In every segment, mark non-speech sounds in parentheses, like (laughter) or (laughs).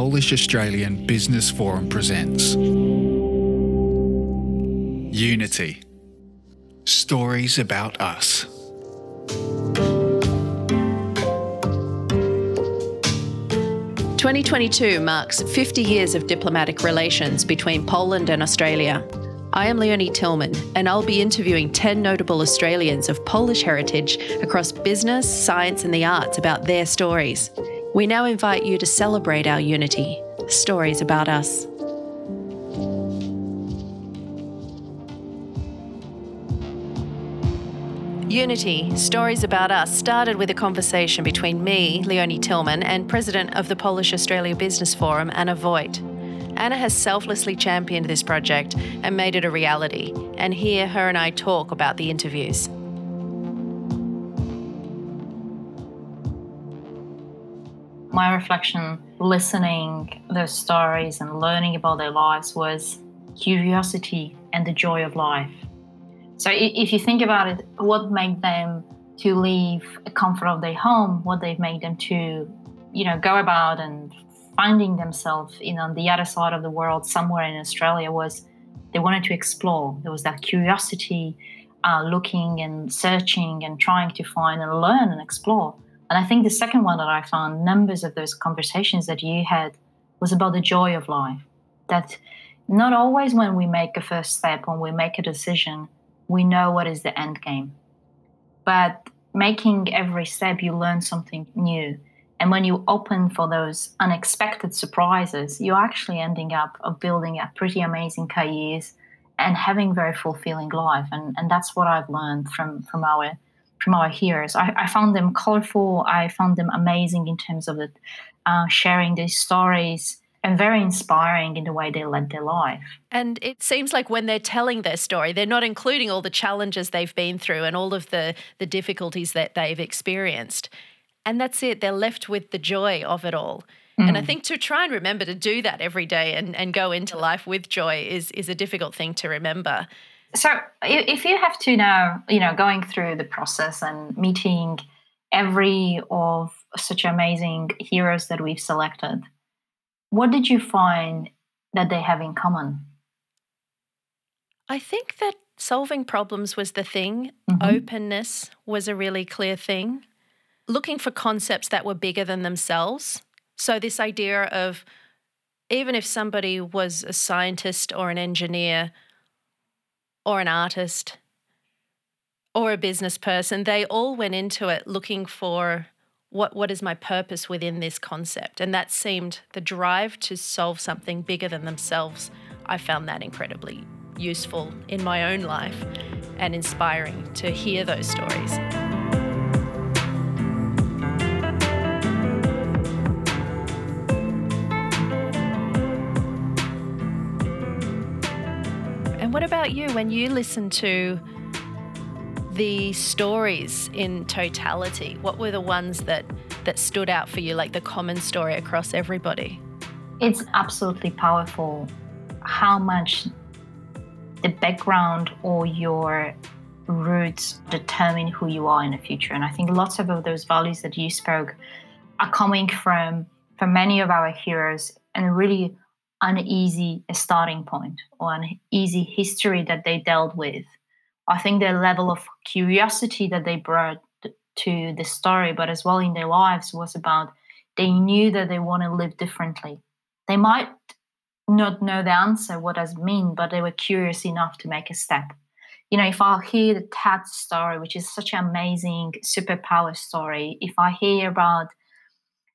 Polish Australian Business Forum presents Unity Stories About Us. Twenty twenty two marks 50 years of diplomatic relations between Poland and Australia. I am Leonie Tillman, and I'll be interviewing 10 notable Australians of Polish heritage across business, science, and the arts about their stories. We now invite you to celebrate our unity, stories about us. Unity, Stories About Us, started with a conversation between me, Leonie Tillman, and President of the Polish Australia Business Forum, Anna Wojt. Anna has selflessly championed this project and made it a reality, and here her and I talk about the interviews. My reflection, listening those stories and learning about their lives was curiosity and the joy of life. So if you think about it, what made them to leave the comfort of their home, what they've made them to, you know, go about and finding themselves in on the other side of the world, somewhere in Australia, was they wanted to explore. There was that curiosity, uh, looking and searching and trying to find and learn and explore. And I think the second one that I found, numbers of those conversations that you had, was about the joy of life. That not always when we make a first step, when we make a decision, we know what is the end game. But making every step, you learn something new. And when you open for those unexpected surprises, you're actually ending up of building a pretty amazing careers and having very fulfilling life. And, and that's what I've learned from, from our from our hearers. I, I found them colorful. I found them amazing in terms of it, uh, sharing these stories and very inspiring in the way they led their life. And it seems like when they're telling their story, they're not including all the challenges they've been through and all of the, the difficulties that they've experienced. And that's it, they're left with the joy of it all. Mm. And I mm. think to try and remember to do that every day and, and go into life with joy is, is a difficult thing to remember. So if you have to now, you know, going through the process and meeting every of such amazing heroes that we've selected, what did you find that they have in common? I think that solving problems was the thing. Mm-hmm. Openness was a really clear thing. Looking for concepts that were bigger than themselves. So, this idea of even if somebody was a scientist or an engineer or an artist or a business person, they all went into it looking for what what is my purpose within this concept. And that seemed the drive to solve something bigger than themselves i found that incredibly useful in my own life and inspiring to hear those stories about you when you listen to the stories in totality? What were the ones that that stood out for you, like the common story across everybody? It's absolutely powerful how much the background or your roots determine who you are in the future. And I think lots of those values that you spoke are coming from from many of our heroes and really uneasy starting point or an easy history that they dealt with I think the level of curiosity that they brought to the story, but as well in their lives, was about they knew that they want to live differently. They might not know the answer, what does it mean, but they were curious enough to make a step. You know, if I hear the Ted story, which is such an amazing superpower story, if I hear about,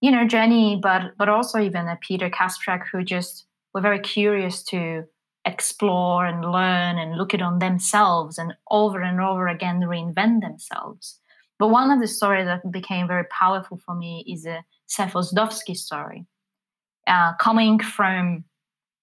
you know, Jenny, but but also even a Peter Kasprzak, who just were very curious to explore and learn and look it on themselves and over and over again reinvent themselves. But one of the stories that became very powerful for me is a Sev Ozdowski story, uh, coming from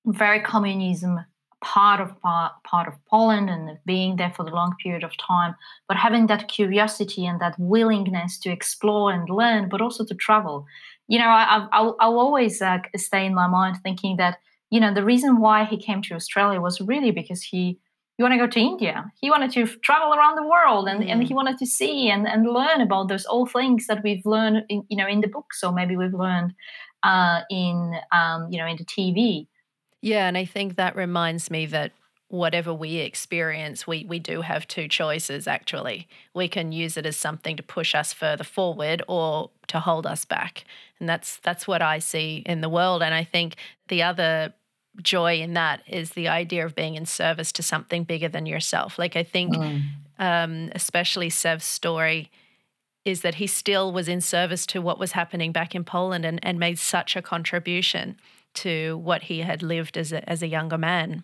very communism part of part, part of Poland and being there for the long period of time, but having that curiosity and that willingness to explore and learn, but also to travel. You know, I, I, I'll always uh, stay in my mind thinking that you know, the reason why he came to Australia was really because he he wanted to go to India. He wanted to travel around the world and, mm. and he wanted to see and, and learn about those old things that we've learned in, you know in the books or maybe we've learned uh, in um, you know in the TV. Yeah, and I think that reminds me that whatever we experience, we we do have two choices actually. We can use it as something to push us further forward or to hold us back. And that's that's what I see in the world. And I think the other joy in that is the idea of being in service to something bigger than yourself. Like I think, mm. um, especially Sev's story is that he still was in service to what was happening back in Poland and, and made such a contribution to what he had lived as a, as a younger man.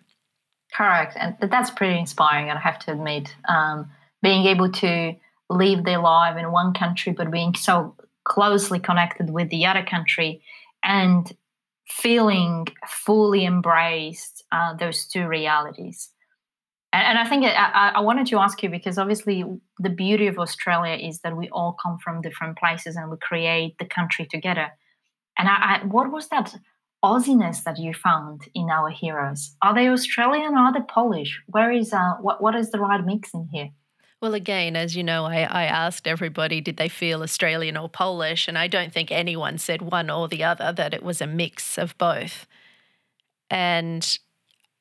Correct. And that's pretty inspiring, I have to admit. Um, being able to live their life in one country, but being so closely connected with the other country and feeling fully embraced uh, those two realities. And, and I think I, I, wanted to ask you because obviously the beauty of Australia is that we all come from different places and we create the country together. And I, I, what was that Aussiness that you found in our heroes? Are they Australian or are they Polish? Where is uh, what what is the right mix in here? Well, again, as you know, I, I asked everybody did they feel Australian or Polish, and I don't think anyone said one or the other, that it was a mix of both. And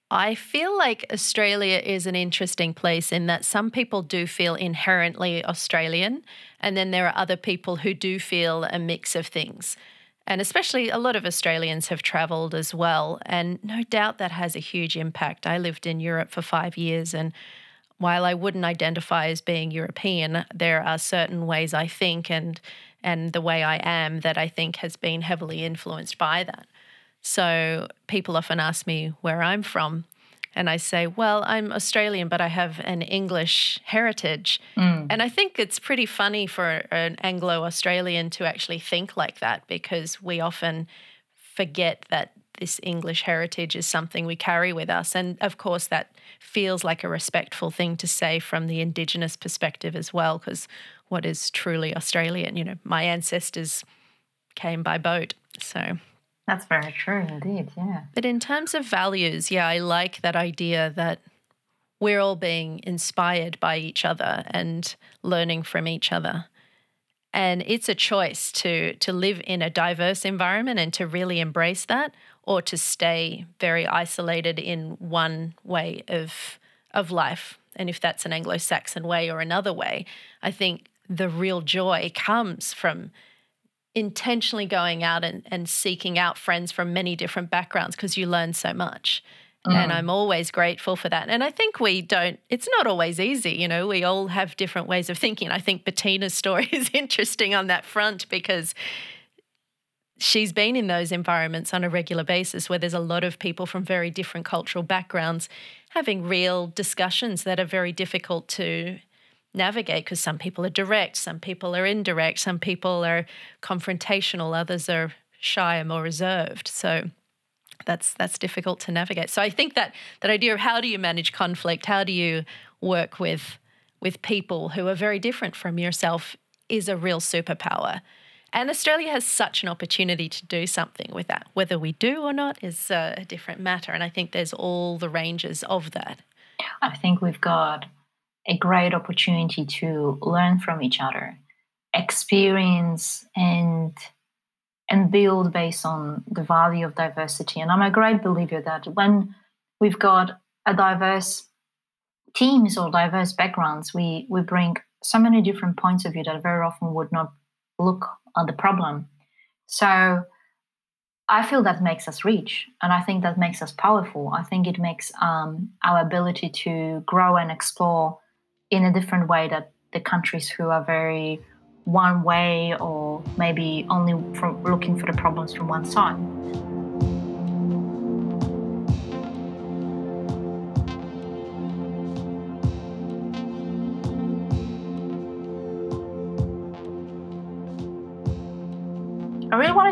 I feel like Australia is an interesting place in that some people do feel inherently Australian, and then there are other people who do feel a mix of things. And especially a lot of Australians have travelled as well. And no doubt that has a huge impact. I lived in Europe for five years and while I wouldn't identify as being European, there are certain ways I think and and the way I am that I think has been heavily influenced by that. So people often ask me where I'm from. And I say, well, I'm Australian, but I have an English heritage. Mm. And I think it's pretty funny for an Anglo Australian to actually think like that because we often forget that this English heritage is something we carry with us. And of course, that feels like a respectful thing to say from the Indigenous perspective as well, because what is truly Australian? You know, my ancestors came by boat. So that's very true indeed. Yeah. But in terms of values, yeah, I like that idea that we're all being inspired by each other and learning from each other and it's a choice to to live in a diverse environment and to really embrace that or to stay very isolated in one way of of life. And if that's an Anglo-Saxon way or another way, I think the real joy comes from intentionally going out and, and seeking out friends from many different backgrounds because you learn so much. Mm. And I'm always grateful for that. And I think we don't, it's not always easy. You know, we all have different ways of thinking. I think Bettina's story (laughs) is interesting on that front because she's been in those environments on a regular basis where there's a lot of people from very different cultural backgrounds having real discussions that are very difficult to navigate because some people are direct, some people are indirect, some people are confrontational, others are shy and more reserved. So that's that's difficult to navigate. So I think that that idea of how do you manage conflict, how do you work with with people who are very different from yourself is a real superpower. And Australia has such an opportunity to do something with that. Whether we do or not is uh, a different matter. And I think there's all the ranges of that. I think we've got a great opportunity to learn from each other, experience and and build based on the value of diversity. And I'm a great believer that when we've got a diverse teams or diverse backgrounds, we we bring so many different points of view that very often would not look at the problem. So I feel that makes us rich, and I think that makes us powerful. I think it makes um, our ability to grow and explore in a different way that the countries who are very one way or maybe only from looking for the problems from one side.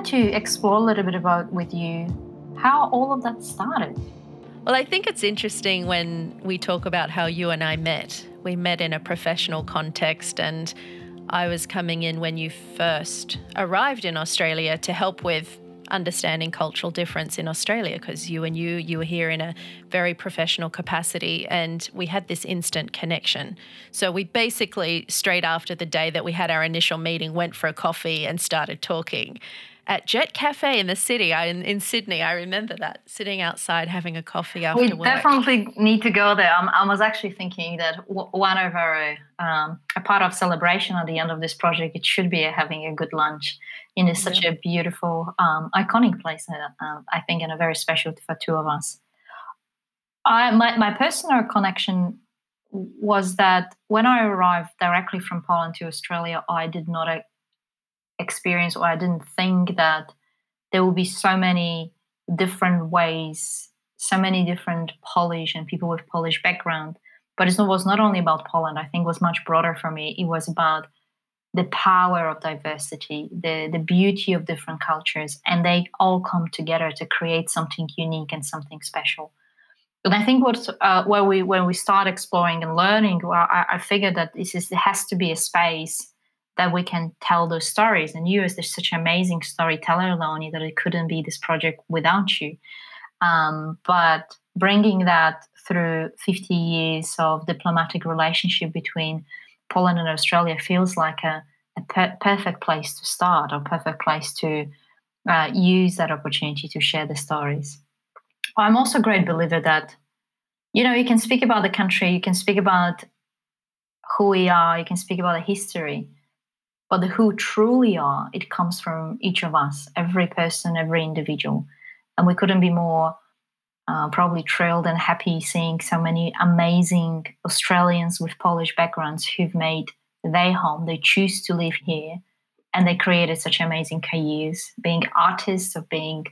Wanted to explore a little bit about with you how all of that started. Well, I think it's interesting when we talk about how you and I met. We met in a professional context, and I was coming in when you first arrived in Australia to help with understanding cultural difference in Australia because you and you you were here in a very professional capacity and we had this instant connection. So we basically straight after the day that we had our initial meeting went for a coffee and started talking at Jet Cafe in the city. I in, in Sydney. I remember that sitting outside having a coffee after we work. definitely need to go there. I'm, i was actually thinking that one of our um, a part of celebration at the end of this project it should be having a good lunch in such yeah. a beautiful, um, iconic place. Uh, uh, I think, and a very special for two of us. I my my personal connection was that when I arrived directly from Poland to Australia, I did not experience or I didn't think that there will be so many different ways, so many different Polish and people with Polish background. But it was not only about Poland. I think it was much broader for me. It was about the power of diversity, the, the beauty of different cultures, and they all come together to create something unique and something special. And I think what uh, where we when we start exploring and learning, well, I, I figured that this is has to be a space that we can tell those stories. And you, as such an amazing storyteller, Leonie, that it couldn't be this project without you. Um, but bringing that through 50 years of diplomatic relationship between Poland and Australia feels like a, a per- perfect place to start or perfect place to uh, use that opportunity to share the stories. I'm also a great believer that, you know, you can speak about the country, you can speak about who we are, you can speak about the history, but the who truly are, it comes from each of us, every person, every individual. And we couldn't be more uh, probably thrilled and happy seeing so many amazing Australians with Polish backgrounds who've made their home. They choose to live here and they created such amazing careers, being artists or being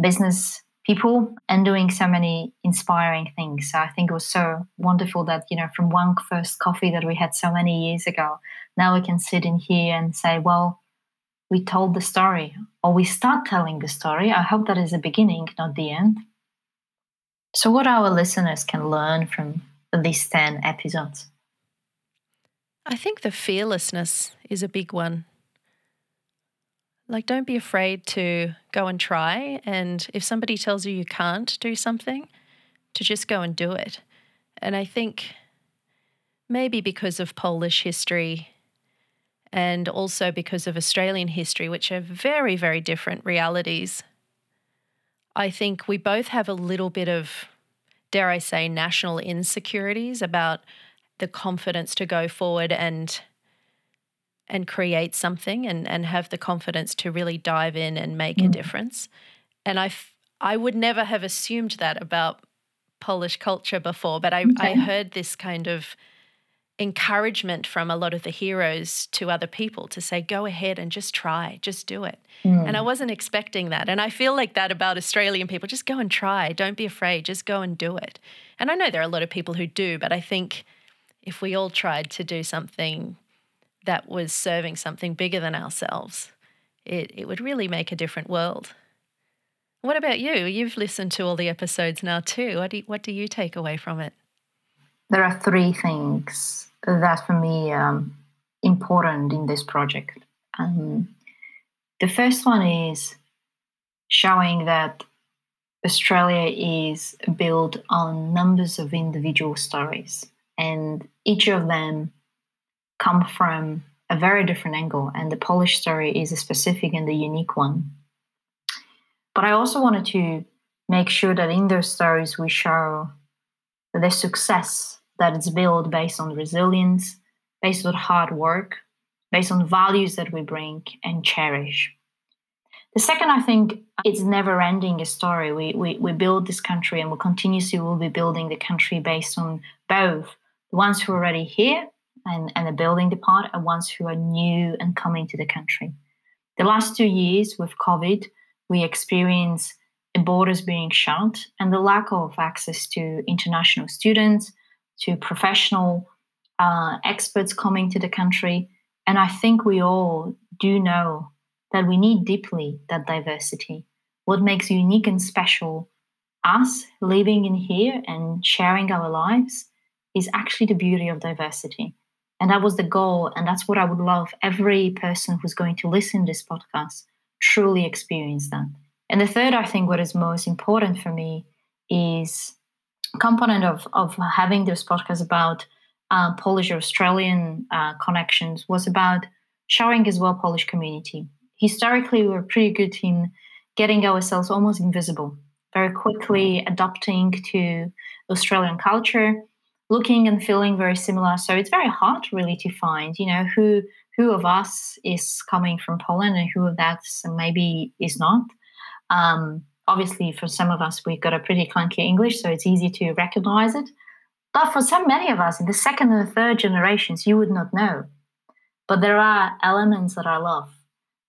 business people and doing so many inspiring things. So I think it was so wonderful that, you know, from one first coffee that we had so many years ago, now we can sit in here and say, well, we told the story or we start telling the story. I hope that is the beginning, not the end. So, what our listeners can learn from these 10 episodes? I think the fearlessness is a big one. Like, don't be afraid to go and try. And if somebody tells you you can't do something, to just go and do it. And I think maybe because of Polish history and also because of Australian history, which are very, very different realities, I think we both have a little bit of, dare I say, national insecurities about the confidence to go forward and and create something and, and have the confidence to really dive in and make mm. a difference. And I, f- I would never have assumed that about Polish culture before, but I, okay. I heard this kind of encouragement from a lot of the heroes to other people to say, go ahead and just try, just do it. Mm. And I wasn't expecting that. And I feel like that about Australian people just go and try, don't be afraid, just go and do it. And I know there are a lot of people who do, but I think if we all tried to do something that was serving something bigger than ourselves, it, it would really make a different world. What about you? You've listened to all the episodes now too. What do you, what do you take away from it? There are three things that for me um, important in this project. Um, the first one is showing that Australia is built on numbers of individual stories, and each of them come from a very different angle, and the Polish story is a specific and the unique one. But I also wanted to make sure that in those stories we show the success that it's built based on resilience, based on hard work, based on values that we bring and cherish. The second, I think, it's never ending a story. We, we, we build this country and we continuously will be building the country based on both the ones who are already here and, and the building part and ones who are new and coming to the country. The last two years with COVID, we experienced borders being shut and the lack of access to international students, to professional uh, experts coming to the country. And I think we all do know that we need deeply that diversity. What makes unique and special us living in here and sharing our lives is actually the beauty of diversity. And that was the goal. And that's what I would love every person who's going to listen to this podcast truly experience that. And the third, I think, what is most important for me is component of, of having this podcast about uh, Polish Australian uh, connections was about showing as well Polish community. Historically, we were pretty good in getting ourselves almost invisible, very quickly adapting to Australian culture, looking and feeling very similar. So it's very hard really to find, you know, who who of us is coming from Poland and who of that maybe is not. Um, obviously, for some of us, we've got a pretty clunky English, so it's easy to recognize it. But for so many of us in the second and third generations, you would not know. But there are elements that I love.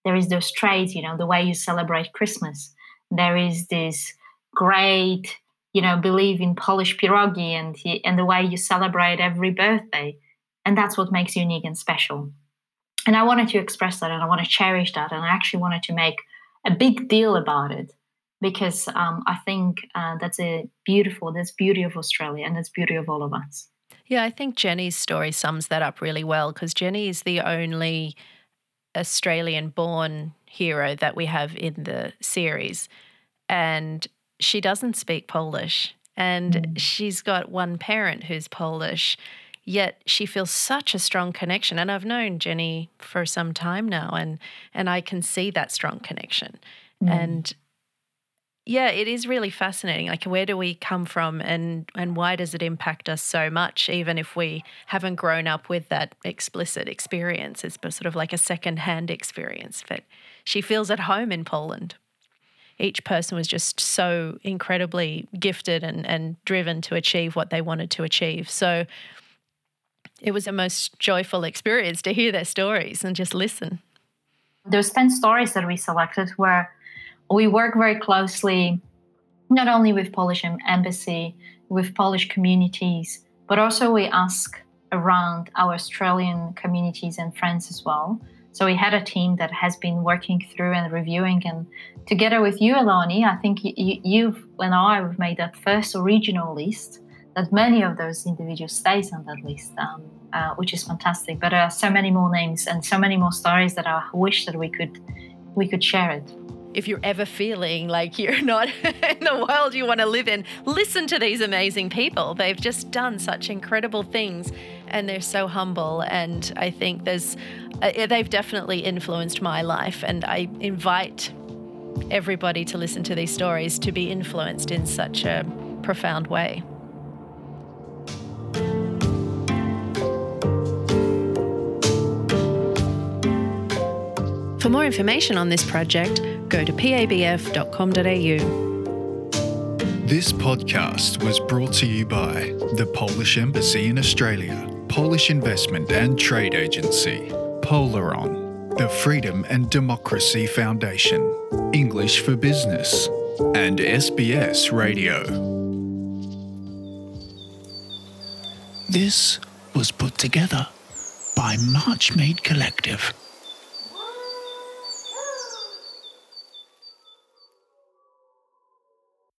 There is those traits, you know, the way you celebrate Christmas. There is this great, you know, believe in Polish pierogi and and the way you celebrate every birthday, and that's what makes unique and special. And I wanted to express that, and I want to cherish that, and I actually wanted to make a big deal about it because um, I think uh, that's a beautiful, that's beauty of Australia and that's beauty of all of us. Yeah, I think Jenny's story sums that up really well because Jenny is the only Australian born hero that we have in the series. And she doesn't speak Polish. And mm. she's got one parent who's Polish, yet she feels such a strong connection. And I've known Jenny for some time now, and, and I can see that strong connection. Mm. And yeah, it is really fascinating. Like, where do we come from, and and why does it impact us so much, even if we haven't grown up with that explicit experience? It's sort of like a second-hand experience. But she feels at home in Poland. Each person was just so incredibly gifted and and driven to achieve what they wanted to achieve. So it was a most joyful experience to hear their stories and just listen. There's ten stories that we selected where we work very closely not only with Polish embassy, with Polish communities, but also we ask around our Australian communities and friends as well. So we had a team that has been working through and reviewing, and together with you, Leonie, I think you, you and I have made that first original list. That many of those individuals stays on that list, um, uh, which is fantastic. But there are so many more names and so many more stories that I wish that we could we could share it if you're ever feeling like you're (laughs) not in the world you want to live in, listen to these amazing people. They've just done such incredible things and they're so humble. And I think there's, Uh, they've definitely influenced my life. And I invite everybody to listen to these stories to be influenced in such a profound way. For more information on this project, go to pabf.com.au. This podcast was brought to you by the Polish Embassy in Australia, Polish Investment and Trade Agency, Polaron, the Freedom and Democracy Foundation, English for Business, and SBS Radio. This was put together by Marchmade Collective.